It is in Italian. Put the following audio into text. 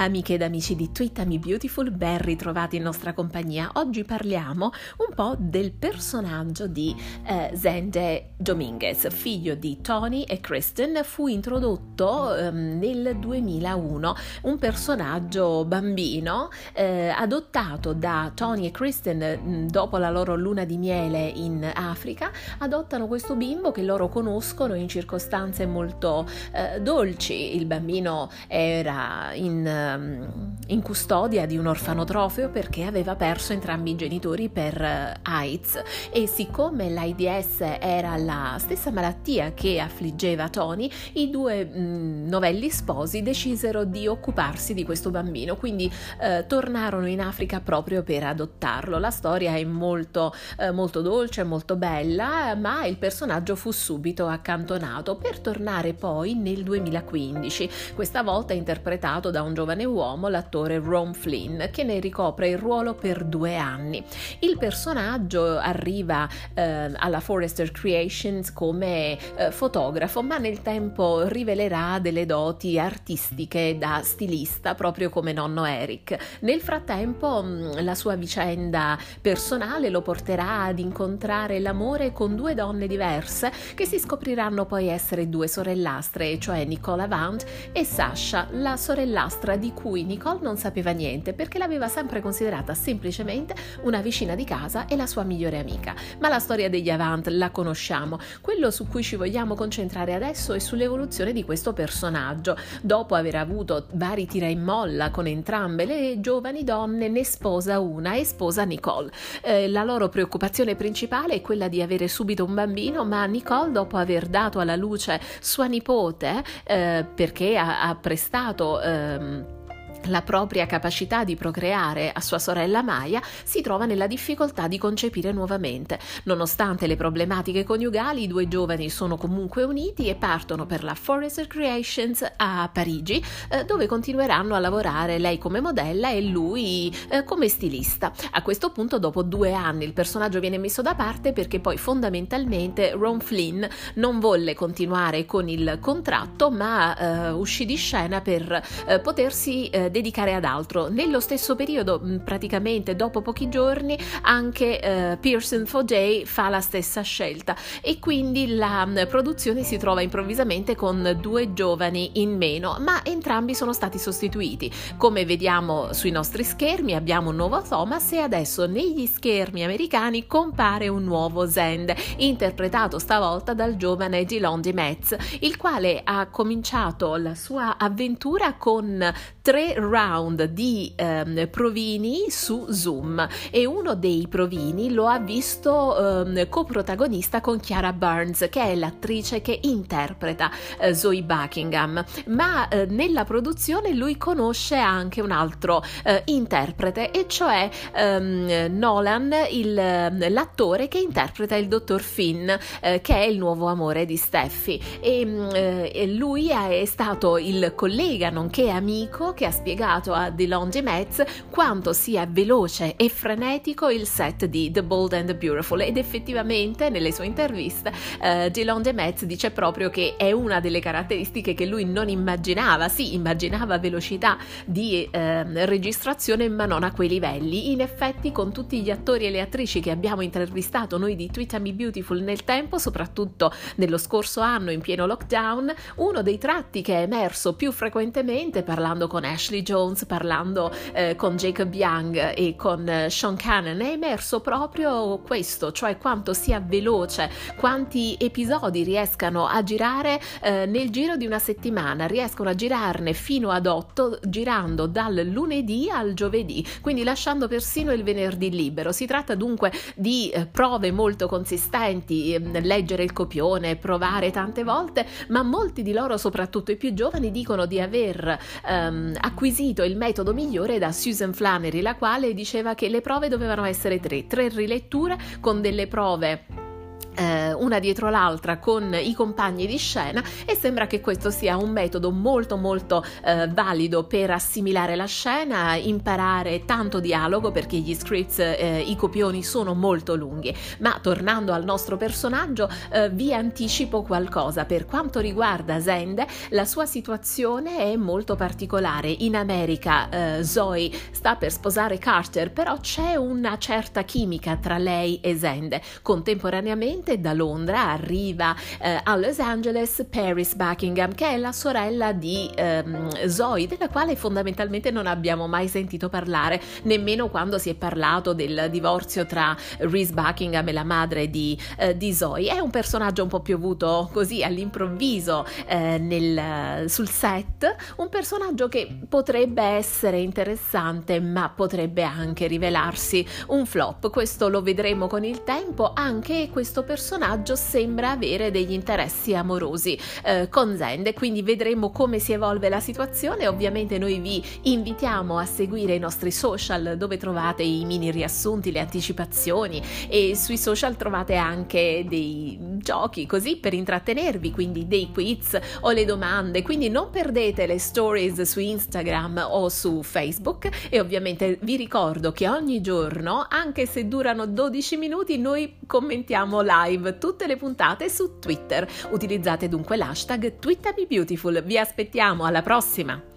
Amiche ed amici di Twittami Beautiful, ben ritrovati in nostra compagnia. Oggi parliamo un po' del personaggio di eh, Zende Dominguez, figlio di Tony e Kristen. Fu introdotto eh, nel 2001, un personaggio bambino eh, adottato da Tony e Kristen mm, dopo la loro luna di miele in Africa. Adottano questo bimbo che loro conoscono in circostanze molto eh, dolci. Il bambino era in Ehm, in custodia di un orfanotrofeo perché aveva perso entrambi i genitori per eh, AIDS. E siccome l'AIDS era la stessa malattia che affliggeva Tony, i due mh, mm, novelli sposi decisero di occuparsi di questo bambino, quindi eh, tornarono in Africa proprio per adottarlo. La storia è molto, eh, molto dolce, molto bella, ma il personaggio fu subito accantonato. Per tornare poi nel 2015, questa volta interpretato da un giovane uomo, l'attore Ron Flynn, che ne ricopre il ruolo per due anni. Il personaggio arriva eh, alla Forrester Creations come eh, fotografo, ma nel tempo rivelerà delle doti artistiche da stilista, proprio come nonno Eric. Nel frattempo mm, la sua vicenda personale lo porterà ad incontrare l'amore con due donne diverse che si scopriranno poi essere due sorellastre, cioè Nicola Vant e Sasha, la sorellastra di cui cui Nicole non sapeva niente perché l'aveva sempre considerata semplicemente una vicina di casa e la sua migliore amica. Ma la storia degli Avant la conosciamo. Quello su cui ci vogliamo concentrare adesso è sull'evoluzione di questo personaggio. Dopo aver avuto vari tira in molla con entrambe le giovani donne, ne sposa una e sposa Nicole. Eh, la loro preoccupazione principale è quella di avere subito un bambino, ma Nicole, dopo aver dato alla luce sua nipote, eh, perché ha, ha prestato... Ehm, la propria capacità di procreare a sua sorella Maya, si trova nella difficoltà di concepire nuovamente. Nonostante le problematiche coniugali, i due giovani sono comunque uniti e partono per la Forrester Creations a Parigi, eh, dove continueranno a lavorare lei come modella e lui eh, come stilista. A questo punto, dopo due anni, il personaggio viene messo da parte perché poi fondamentalmente Ron Flynn non volle continuare con il contratto, ma eh, uscì di scena per eh, potersi eh, dedicare ad altro. Nello stesso periodo, mm, praticamente dopo pochi giorni, anche eh, Pearson Foday fa la stessa scelta e quindi la mm, produzione si trova improvvisamente con due giovani in meno, ma entrambi sono stati sostituiti. Come vediamo sui nostri schermi abbiamo un nuovo Thomas e adesso negli schermi americani compare un nuovo Zend, interpretato stavolta dal giovane Dylan Di Metz, il quale ha cominciato la sua avventura con tre round di ehm, provini su Zoom e uno dei provini lo ha visto ehm, coprotagonista con Chiara Burns, che è l'attrice che interpreta eh, Zoe Buckingham, ma eh, nella produzione lui conosce anche un altro eh, interprete, e cioè ehm, Nolan, il, l'attore che interpreta il dottor Finn, eh, che è il nuovo amore di Steffi. E, mm, eh, lui è stato il collega, nonché amico, che ha spiegato a Dylan Di Metz quanto sia veloce e frenetico il set di The Bold and the Beautiful ed effettivamente nelle sue interviste eh, Di Metz dice proprio che è una delle caratteristiche che lui non immaginava, sì immaginava velocità di eh, registrazione ma non a quei livelli. In effetti con tutti gli attori e le attrici che abbiamo intervistato noi di Me Beautiful nel tempo, soprattutto nello scorso anno in pieno lockdown, uno dei tratti che è emerso più frequentemente parlando con Ashley Jones, parlando eh, con Jacob Young e con eh, Sean Cannon, è emerso proprio questo, cioè quanto sia veloce, quanti episodi riescano a girare eh, nel giro di una settimana, riescono a girarne fino ad otto, girando dal lunedì al giovedì, quindi lasciando persino il venerdì libero. Si tratta dunque di eh, prove molto consistenti, ehm, leggere il copione, provare tante volte, ma molti di loro, soprattutto i più giovani, dicono di aver ehm, acquisito il metodo migliore da Susan Flannery, la quale diceva che le prove dovevano essere tre, tre riletture con delle prove eh, una dietro l'altra con i compagni di scena e sembra che questo sia un metodo molto molto eh, valido per assimilare la scena, imparare tanto dialogo perché gli scripts, eh, i copioni sono molto lunghi. Ma tornando al nostro personaggio, eh, vi anticipo qualcosa. Per quanto riguarda Zende, la sua situazione è molto particolare. In America eh, Zoe sta per sposare Carter, però c'è una certa chimica tra lei e Zende. Contemporaneamente direttamente da Londra arriva eh, a Los Angeles Paris Buckingham, che è la sorella di ehm, Zoe, della quale fondamentalmente non abbiamo mai sentito parlare, nemmeno quando si è parlato del divorzio tra Reese Buckingham e la madre di, eh, di Zoe. È un personaggio un po' piovuto così all'improvviso eh, nel, sul set, un personaggio che potrebbe essere interessante, ma potrebbe anche rivelarsi un flop. Questo lo vedremo con il tempo, anche questo personaggio sembra avere degli interessi amorosi eh, con Zende, quindi vedremo come si evolve la situazione. Ovviamente noi vi invitiamo a seguire i nostri social dove trovate i mini riassunti, le anticipazioni e sui social trovate anche dei giochi così per intrattenervi, quindi dei quiz o le domande, quindi non perdete le stories su Instagram o su Facebook e ovviamente vi ricordo che ogni giorno, anche se durano 12 minuti, noi commentiamo live tutte le puntate su Twitter. Utilizzate dunque l'hashtag TweetamiBeautiful. Vi aspettiamo alla prossima!